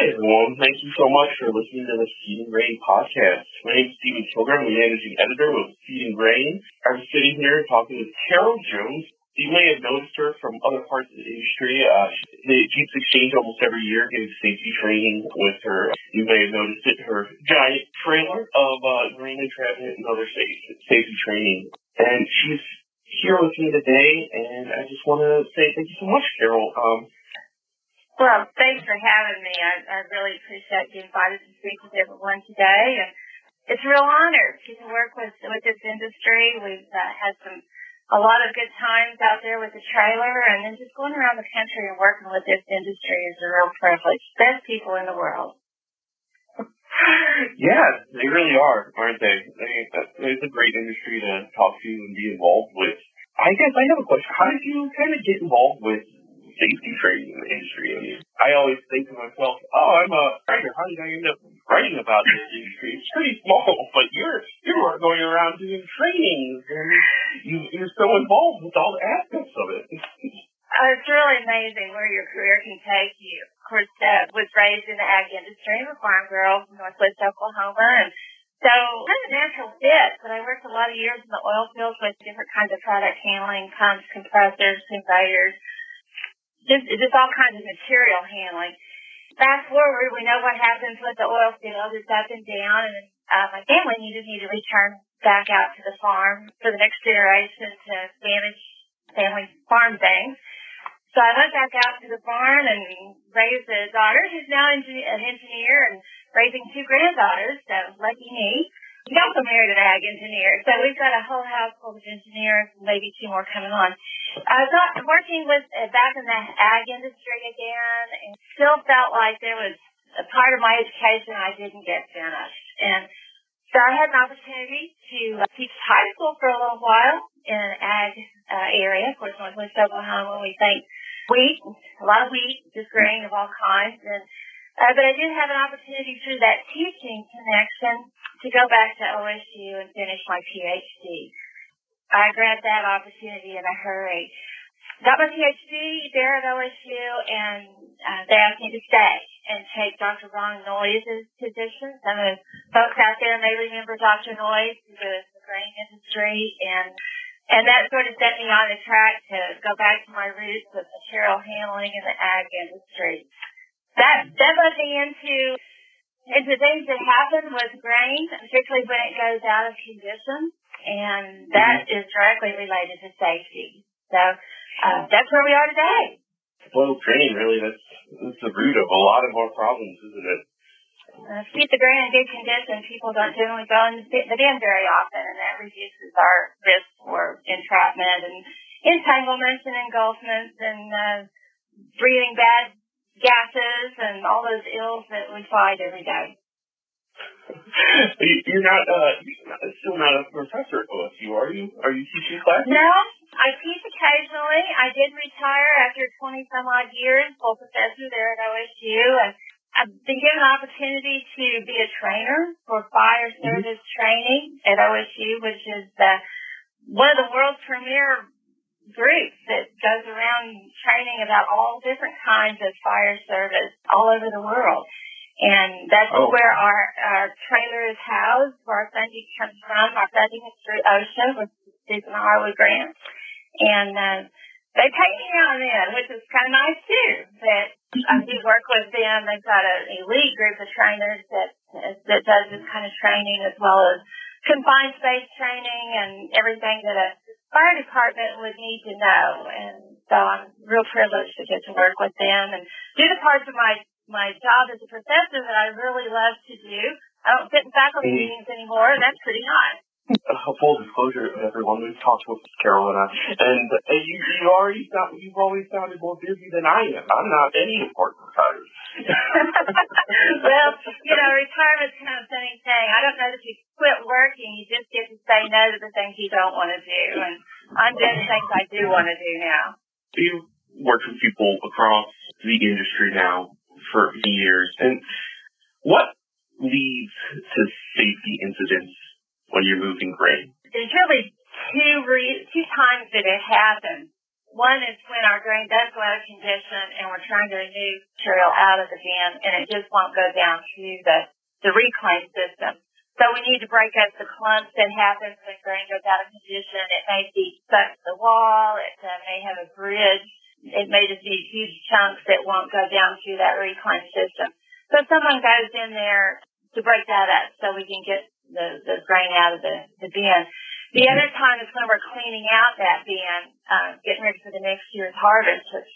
Hi, everyone. Thank you so much for listening to the Feed and Grain podcast. My name is Steven Kilger, the managing editor with Feed and Grain. I'm sitting here talking with Carol Jones. You may have noticed her from other parts of the industry. Uh, the GEAPS Exchange almost every year gives safety training with her. You may have noticed it, her giant trailer of uh, grain entrapment and other safety, safety training. And she's here with me today, and I just want to say thank you so much, Carol. Um, well, thanks for having me. I, I really appreciate you invited to speak with everyone today. And it's a real honor to work with with this industry. We've uh, had some a lot of good times out there with the trailer, and then just going around the country and working with this industry is a real privilege. Best people in the world. yeah, they really are, aren't they? they it's a great industry to talk to and be involved with. I guess I have a question. How did you kind of get involved with safety training industry. I mean, I always think to myself, oh, I'm a writer. How did I end up writing about this industry? It's pretty small, but you're you're going around doing trainings and you, you're so involved with all the aspects of it. Uh, it's really amazing where your career can take you. Of course, uh, was raised in the ag industry. A farm girl from Northwest Oklahoma, and so kind of a natural fit. But I worked a lot of years in the oil fields with different kinds of product handling, pumps, compressors, conveyors, just, just all kinds of material handling. Fast forward, we know what happens with the oil field. It's up and down, and uh, my family needed me to return back out to the farm for the next generation to manage family farm things. So I went back out to the barn and raised a daughter who's now an engineer and raising two granddaughters, so lucky me. He also married an ag engineer, so we've got a whole house full of engineers, maybe two more coming on. I was working with uh, back in the ag industry again, and still felt like there was a part of my education I didn't get finished. And so I had an opportunity to uh, teach high school for a little while in an ag uh, area. Of course, Northwest Oklahoma, we think wheat, a lot of wheat, just grain of all kinds. And uh, but I did have an opportunity through that teaching connection to go back to OSU and finish my PhD. I grabbed that opportunity in a hurry. Got my PhD there at OSU, and uh, they asked me to stay and take Dr. Ron Noyes' position. Some of the folks out there may remember Dr. Noyes, who was the grain industry, and and that sort of set me on the track to go back to my roots of material handling in the ag industry that that led me into into things that happen with grain, particularly when it goes out of condition, and that mm-hmm. is directly related to safety. So uh, that's where we are today. Well, grain really that's, that's the root of a lot of our problems, isn't it? Uh, keep the grain in good condition. People don't generally go in the bin very often, and that reduces our risk for entrapment and entanglements and engulfments and uh, breathing bad gases and all those ills that we fight every day. You're not, uh, you're not, still not a professor at OSU, are you? Are you teaching class? No, I teach occasionally. I did retire after 20 some odd years, full professor there at OSU, and I've been given an opportunity to be a trainer for fire mm-hmm. service mm-hmm. training at OSU, which is the, one of the world's premier group that goes around training about all different kinds of fire service all over the world. And that's oh. where our, our trailer is housed, where our funding comes from. Our funding is through OSHA with Susan Harwood Grant. And uh, they pay me now and then, which is kind of nice too. That I do work with them. They've got an elite group of trainers that that does this kind of training as well as confined space training and everything that a fire department would need to know. And so I'm real privileged to get to work with them and do the parts of my, my job as a professor that I really love to do. I don't sit in faculty mm-hmm. meetings anymore, and that's pretty nice. Uh, full disclosure, everyone, we've talked with Carol and I, and uh, you, you already sound, you've always sounded more busy than I am. I'm not any important retired. well, you know, retirement's kind of a funny thing. I don't know that you quit working, you just get to say no to the things you don't want to do, and I'm doing the things I do want to do now. You worked with people across the industry now for years, and what leads to safety incidents when you're moving grain? There's really two re- two times that it happens. One is when our grain does go out of condition and we're trying to remove material out of the bin and it just won't go down through the, the reclaim system. So we need to break up the clumps that happens when grain goes out of condition. It may be stuck to the wall. It uh, may have a bridge. It may just be huge chunks that won't go down through that reclaim system. So someone goes in there to break that up so we can get the, the grain out of the, the bin. The other time is when we're cleaning out that bin, uh, getting ready for the next year's harvest, which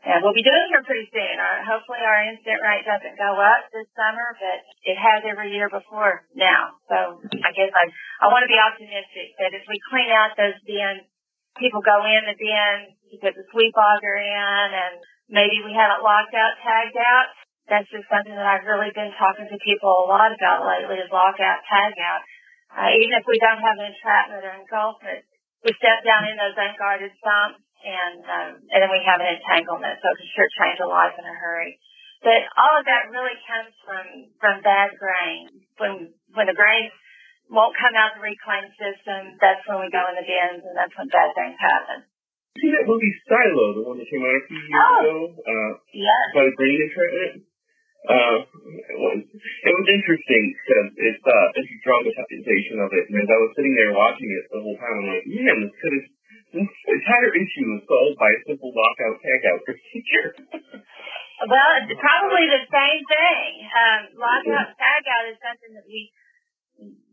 and we'll be doing here pretty soon. Uh, hopefully our incident rate doesn't go up this summer, but it has every year before now. So I guess I, I want to be optimistic that if we clean out those bins, people go in the bin to put the sweep auger in and maybe we haven't locked out, tagged out. That's just something that I've really been talking to people a lot about lately is lockout, tagout. Uh, even if we don't have an entrapment or engulfment, we step down in those unguarded sumps and um, and then we have an entanglement, so it can sure change a life in a hurry. But all of that really comes from from bad grain. When when the grain won't come out the reclaim system, that's when we go in the bins, and that's when bad things happen. See that movie Silo, the one that came out a few years oh, ago? Uh, yes. By the grain entrapment? Uh, it was, it was interesting because it's, uh, it's a dramatization of it. And as I was sitting there watching it the whole time, I'm like, man, this could have, this entire issue was solved by a simple lockout tagout procedure. well, it's probably the same thing. Um, lockout tagout is something that we,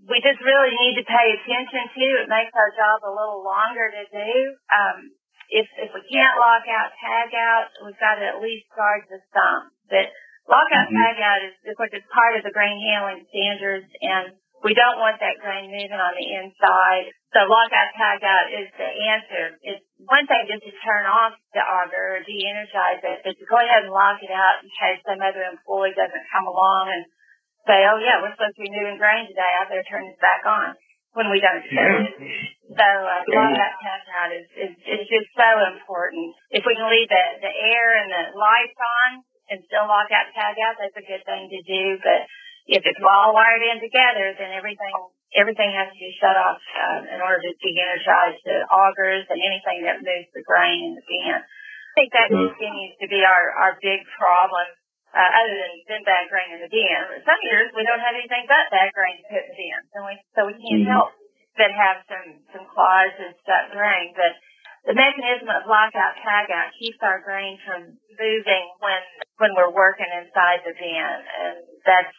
we just really need to pay attention to. It makes our job a little longer to do. Um, if, if we can't lock out, tag out, we've got to at least guard the sump. But Lockout mm-hmm. tagout is, of course, it's part of the grain handling standards, and we don't want that grain moving on the inside. So lockout tagout is the answer. It's one thing just to turn off the auger or de-energize it, but to go ahead and lock it out in case some other employee doesn't come along and say, oh yeah, we're supposed to be moving grain today. I better turn this back on when we don't yeah. So uh, lockout tagout is, is, is just so important. If we can leave the, the air and the lights on, and still lock out tag out, that's a good thing to do. But if it's all wired in together, then everything everything has to be shut off um, in order to de-energize the augers and anything that moves the grain in the bin. I think that mm-hmm. continues to be our our big problem. Uh, other than, than bad grain in the bin. Some years we don't have anything but bad grain to put in the bin, so we so we can't mm-hmm. help but have some some claws and stuck grain. But the mechanism of lockout tagout keeps our grain from moving when when we're working inside the bin, and that's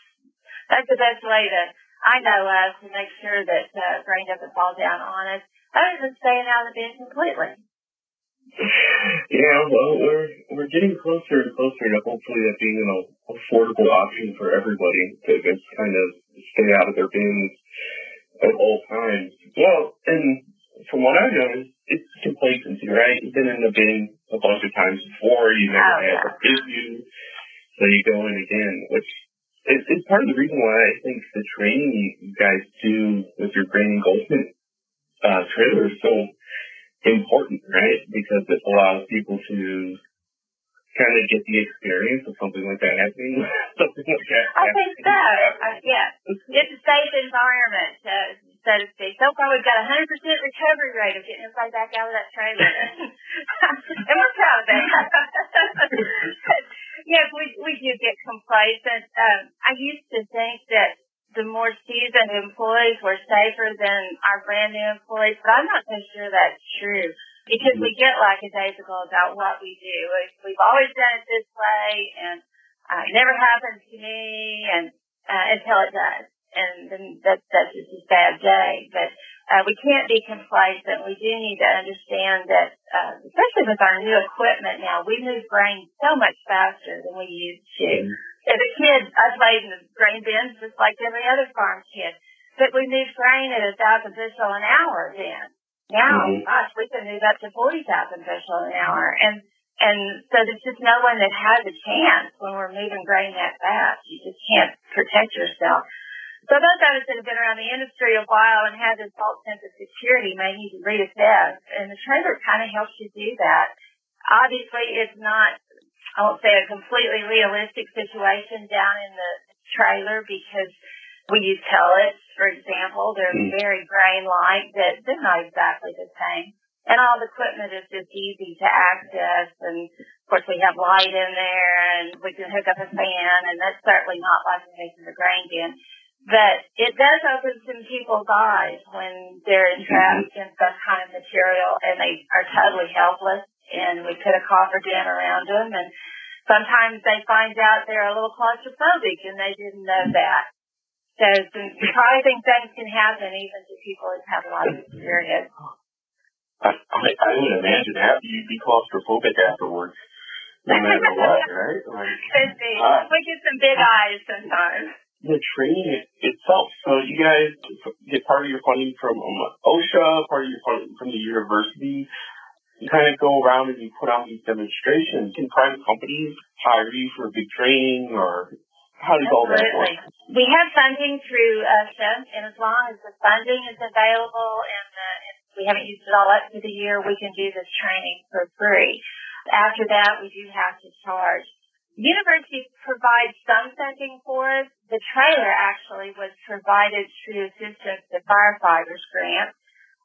that's the best way to I know us to make sure that uh, grain doesn't fall down on us, other than staying out of the bin completely. Yeah, well, we're we're getting closer and closer to hopefully that being an affordable option for everybody to just kind of stay out of their bins at all times. Well, and from what I know, it's complacency, right? You've been in the bin a bunch of times before. You never oh, had yeah. issue, so you go in again, which is, is part of the reason why I think the training you guys do with your grain engulfment uh, trailer is so important, right? Because it allows people to kind of get the experience of something like that happening. something like that. I think so. Uh, yeah, it's a safe environment. Uh, so to speak. So far, we've got a 100% recovery rate of getting everybody back out of that trailer. and we're proud of that. yes, we, we do get complacent. Um, I used to think that the more seasoned employees were safer than our brand new employees, but I'm not so sure that's true because we get lackadaisical about what we do. We've always done it this way and uh, it never happens to me and uh, until it does and then that, that's just a bad day. But uh, we can't be complacent. We do need to understand that, uh, especially with our new equipment now, we move grain so much faster than we used to. Mm-hmm. As a kid, I played in the grain bins just like every other farm kid. But we moved grain at a thousand bushel an hour then. Now, mm-hmm. gosh, we can move up to 40,000 bushel an hour. And and so there's just no one that has a chance when we're moving grain that fast. You just can't protect yourself. So those of us that have been around the industry a while and have this false sense of security may need to reassess. And the trailer kind of helps you do that. Obviously, it's not, I won't say a completely realistic situation down in the trailer because we use pellets, for example. They're mm. very grain-like that they're not exactly the same. And all the equipment is just easy to access. And of course we have light in there and we can hook up a fan and that's certainly not like making the grain bin. But it does open some people's eyes when they're entrapped mm-hmm. in some kind of material and they are totally helpless and we put a coffer dam around them and sometimes they find out they're a little claustrophobic and they didn't know that. So some surprising things can happen even to people who have a lot of experience. I, I, I would imagine that you'd be claustrophobic afterwards, no matter what, right? Like, Could be. Uh, we get some big eyes sometimes. The training itself. So you guys get part of your funding from um, OSHA, part of your funding from the university. You kind of go around and you put on these demonstrations. Can private companies hire you for big training, or how does all that work? We have funding through OSHA, and as long as the funding is available and the we haven't used it all up for the year, we can do this training for free. After that, we do have to charge. University provides some funding for us. The trailer actually was provided through assistance to firefighters grant,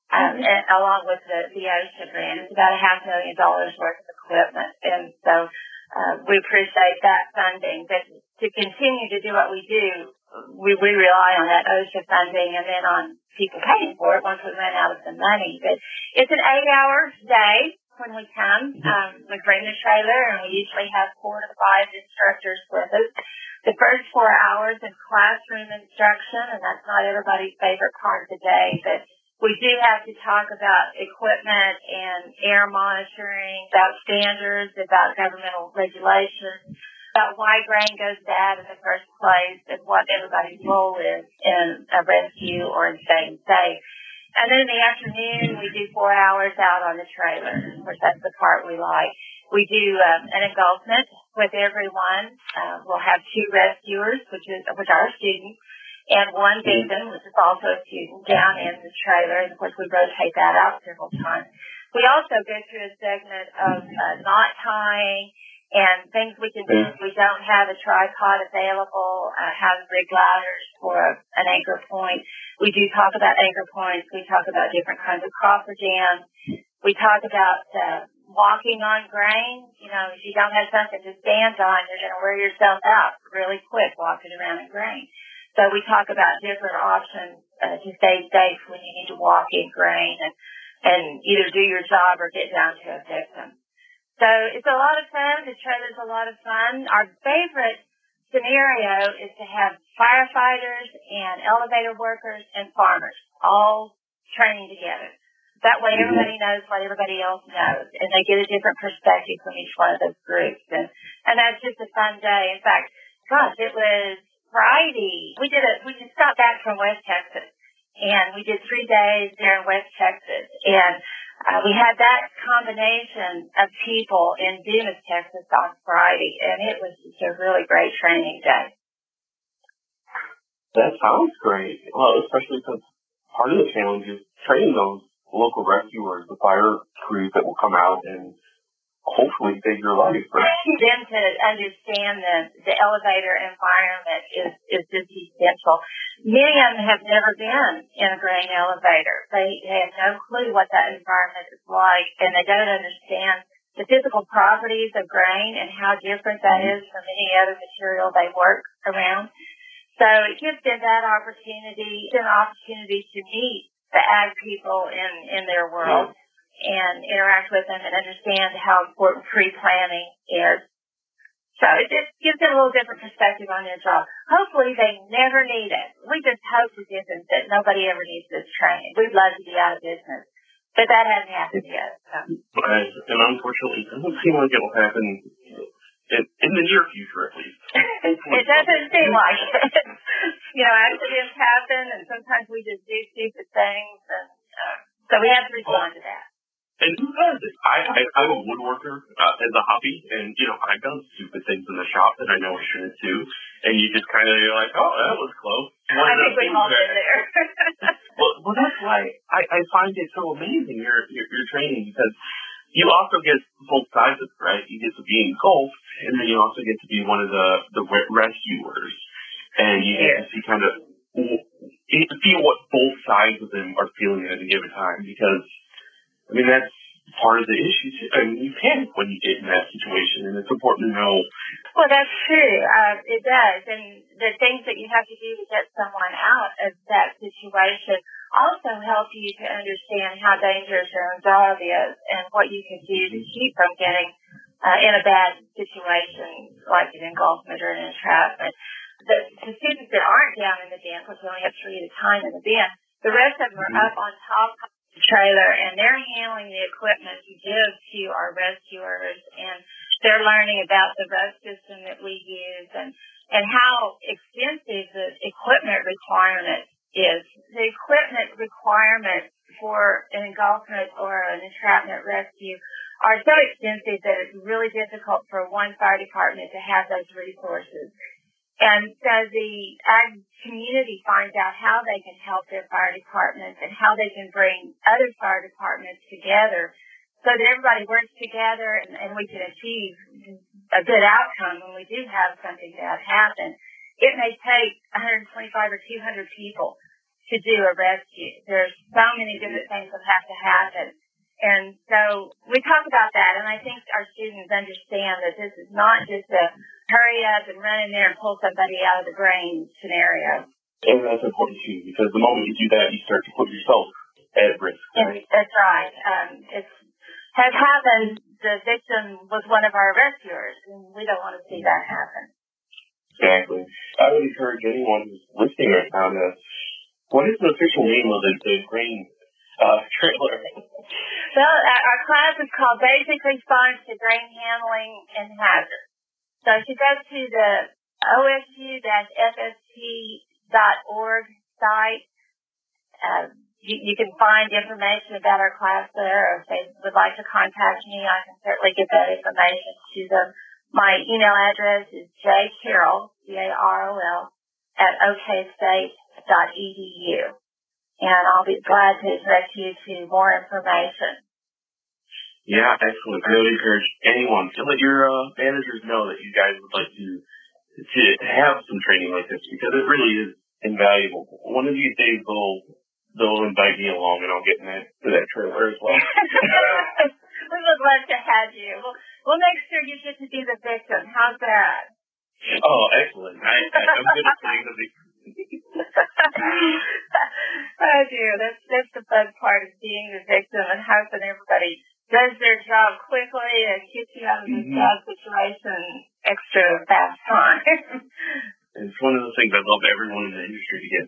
um, mm-hmm. and, along with the, the OSHA grant. It's about a half million dollars worth of equipment. And so, uh, we appreciate that funding. But to continue to do what we do, we, we rely on that OSHA funding and then on people paying for it once we run out of the money. But it's an eight hour day when we come. Um, we bring the trailer and we usually have four to five instructors with us. The first four hours is classroom instruction and that's not everybody's favorite part of the day, but we do have to talk about equipment and air monitoring, about standards, about governmental regulations, about why grain goes bad in the first place and what everybody's role is in a rescue or in staying safe. And then in the afternoon, we do four hours out on the trailer. Course, that's the part we like. We do um, an engulfment with everyone. Uh, we'll have two rescuers, which is which are students, and one victim, which is also a student, down in the trailer. And of course, we rotate that out several times. We also go through a segment of uh, knot tying and things we can do if we don't have a tripod available, uh, have rig ladders for an anchor point. We do talk about anchor points. We talk about different kinds of coffer dams. We talk about uh, walking on grain. You know, if you don't have something to stand on, you're going to wear yourself out really quick walking around in grain. So we talk about different options uh, to stay safe when you need to walk in grain and, and either do your job or get down to a victim. So it's a lot of fun. The trailer's a lot of fun. Our favorite scenario is to have firefighters and elevator workers and farmers all training together. That way mm-hmm. everybody knows what everybody else knows and they get a different perspective from each one of those groups. And, and that's just a fun day. In fact, gosh, it was Friday. We did it, we just got back from West Texas and we did three days there in West Texas and uh, we had that combination of people in Dumas, Texas on Friday, and it was just a really great training day. That sounds great. Well, especially because part of the challenge is training those local rescuers, the fire crews that will come out and hopefully save your life. Them to understand the the elevator environment is is just essential. Many of them have never been in a grain elevator. They have no clue what that environment is like, and they don't understand the physical properties of grain and how different that mm-hmm. is from any other material they work around. So it gives them that opportunity, an opportunity to meet the ag people in in their world and interact with them and understand how important pre-planning is. So it just gives them a little different perspective on their job. Hopefully they never need it. We just hope to goodness that nobody ever needs this training. We'd love to be out of business. But that hasn't happened yet. So. Right. And unfortunately, it doesn't seem like it'll happen in, in the near future, at least. it doesn't seem like it. you know, accidents happen, and sometimes we just do stupid things, and uh, so we have to respond to that. And who does it? I, I, I'm a woodworker uh, as a hobby, and you know I've done stupid things in the shop that I know I shouldn't do, and you just kind of you're like, oh, that was close. One I think we all been there. well, well, that's why I, I find it so amazing your, your your training because you also get both sides of it, right? You get to be engulfed, and then you also get to be one of the the rescuers, and you get to see kind of feel what both sides of them are feeling at a given time because I mean, that's part of the issue. Too. I mean, you panic when you get in that situation, and it's important to know. Well, that's true. Uh, it does, and the things that you have to do to get someone out of that situation also help you to understand how dangerous your own job is and what you can do to keep from getting uh, in a bad situation like an engulfment or an entrapment. The, the students that aren't down in the den, because we only have three at a time in the den, the rest of them are mm-hmm. up on top trailer and they're handling the equipment to give to our rescuers and they're learning about the road system that we use and, and how extensive the equipment requirement is. The equipment requirements for an engulfment or an entrapment rescue are so extensive that it's really difficult for one fire department to have those resources. And so the ag community finds out how they can help their fire departments and how they can bring other fire departments together so that everybody works together and, and we can achieve a good outcome when we do have something bad happen. It may take 125 or 200 people to do a rescue. There's so many different things that have to happen. And so we talk about that, and I think our students understand that this is not just a hurry up and run in there and pull somebody out of the grain scenario. And that's important too, because the moment you do that, you start to put yourself at risk. That's right. Um, it has happened. The victim was one of our rescuers, and we don't want to see that happen. Exactly. I would encourage anyone who's listening right now to, what is the official name of the, the grain uh, trailer. Well, our class is called Basic Response to Grain Handling and Hazard. So if you go to the osu-fst.org site, uh, you, you, can find information about our class there. Or if they would like to contact me, I can certainly get that information to them. My email address is jcarol, C-A-R-O-L, at okstate.edu and I'll be glad to direct you to more information. Yeah, excellent. I would encourage anyone to let your uh, managers know that you guys would like to to have some training like this because it really is invaluable. One of these days they'll they'll invite me along and I'll get in that to that trailer as well. we would love to have you. We'll, we'll make sure you get to be the victim. How's that? Oh, excellent. I, I'm good at playing the victim. oh dear, that's that's the fun part of being the victim and hoping everybody does their job quickly and gets you out of this mm-hmm. bad situation extra fast time. it's one of the things I love everyone in the industry to get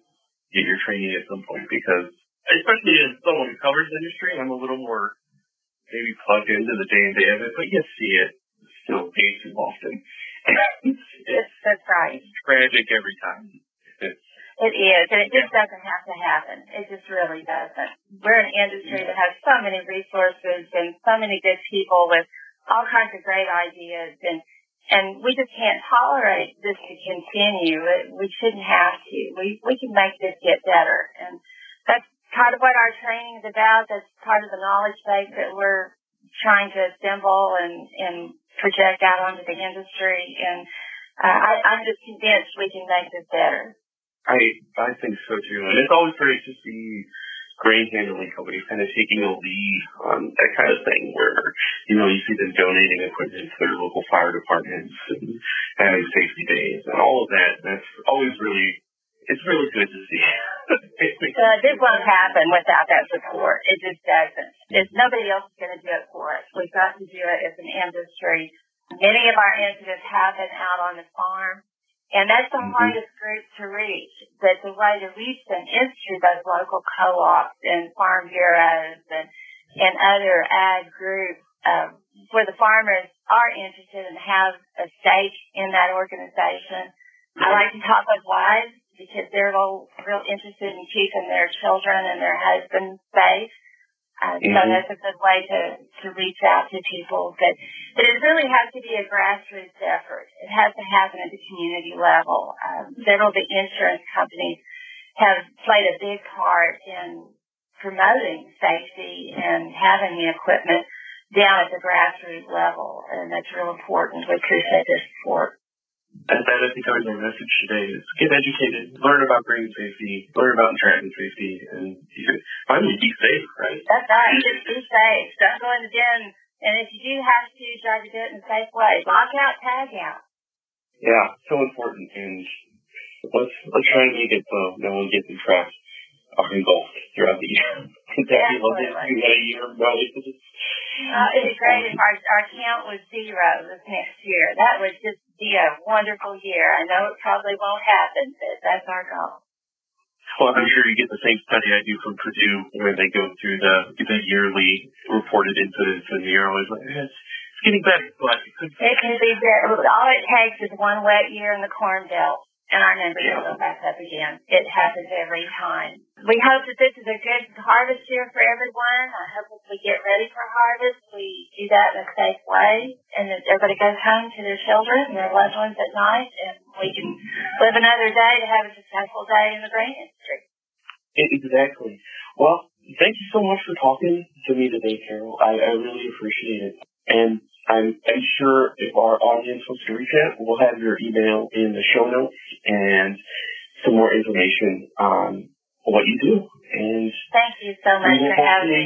get your training at some point because especially as someone who covers the industry, I'm a little more maybe plugged into the day and day of it, but you see it still way too often. it's, that's right. It's tragic every time. It is, and it just doesn't have to happen. It just really doesn't. We're an industry that has so many resources and so many good people with all kinds of great ideas, and and we just can't tolerate this to continue. We shouldn't have to. We we can make this get better, and that's part of what our training is about. That's part of the knowledge base that we're trying to assemble and and project out onto the industry. And uh, I, I'm just convinced we can make this better. I I think so too, and it's always great to see grain handling companies kind of taking a lead on that kind of thing, where you know you see them donating equipment to their local fire departments and having safety days and all of that. That's always really it's really good to see. uh, this won't happen without that support. It just doesn't. There's nobody else is going to do it for us. We've got to do it as an industry. Many of our incidents happen out on the farm. And that's the mm-hmm. hardest group to reach. But the way to reach them is through those local co-ops and farm bureaus and, and other ag groups um, where the farmers are interested and have a stake in that organization. I like to talk with wives because they're all real interested in keeping their children and their husbands safe. Uh, mm-hmm. So that's a good way to, to reach out to people. But, but it really has to be a grassroots effort. It has to happen at the community level. Um, several of the insurance companies have played a big part in promoting safety and having the equipment down at the grassroots level. And that's real important. We appreciate their support. And that I think our message today is get educated, learn about green safety, learn about entrapment safety, and finally be safe, right? That's right. Just be safe. Don't go in the den. And if you do have to, try to do it in a safe way. Lock out, tag out. Yeah, so important. And let's let's try to make it so no one gets entrapped or engulfed throughout the year. Absolutely. we had a year about. Uh, it'd great if our, our count was zero this next year. That would just be a wonderful year. I know it probably won't happen, but that's our goal. Well, I'm sure you get the same study I do from Purdue where they go through the the yearly reported incidents and you're always like, it's, it's getting better, but it could It can be better. All it takes is one wet year in the Corn Belt and our numbers will go back up again. It happens every time. We hope that this is a good harvest year for everyone. I hope as we get ready for harvest, we do that in a safe way and that everybody goes home to their children and their loved ones at night and we can live another day to have a successful day in the grain industry. Exactly. Well, thank you so much for talking to me today, Carol. I, I really appreciate it. And I'm, I'm sure if our audience wants to reach out, we'll have your email in the show notes and some more information on what you do. And Thank you so much for having me.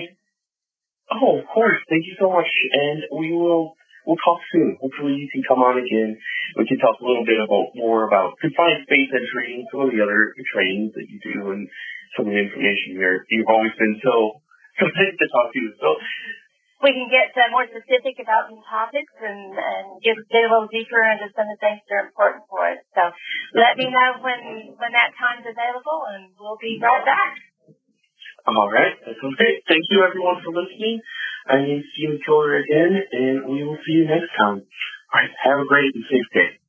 oh, of course, thank you so much. And we will we'll talk soon. Hopefully, you can come on again. We can talk a little bit about more about confined space entry and some of the other trainings that you do and some of the information here. You've always been so so nice to talk to you. So we can get uh, more specific about some topics and, and get, get a little deeper into some of the things that are important for us. So let me know when, when that time's available and we'll be right back. all right, that sounds great. Thank you everyone for listening. My name's Steven Kilger again, and we will see you next time. All right, have a great and safe day.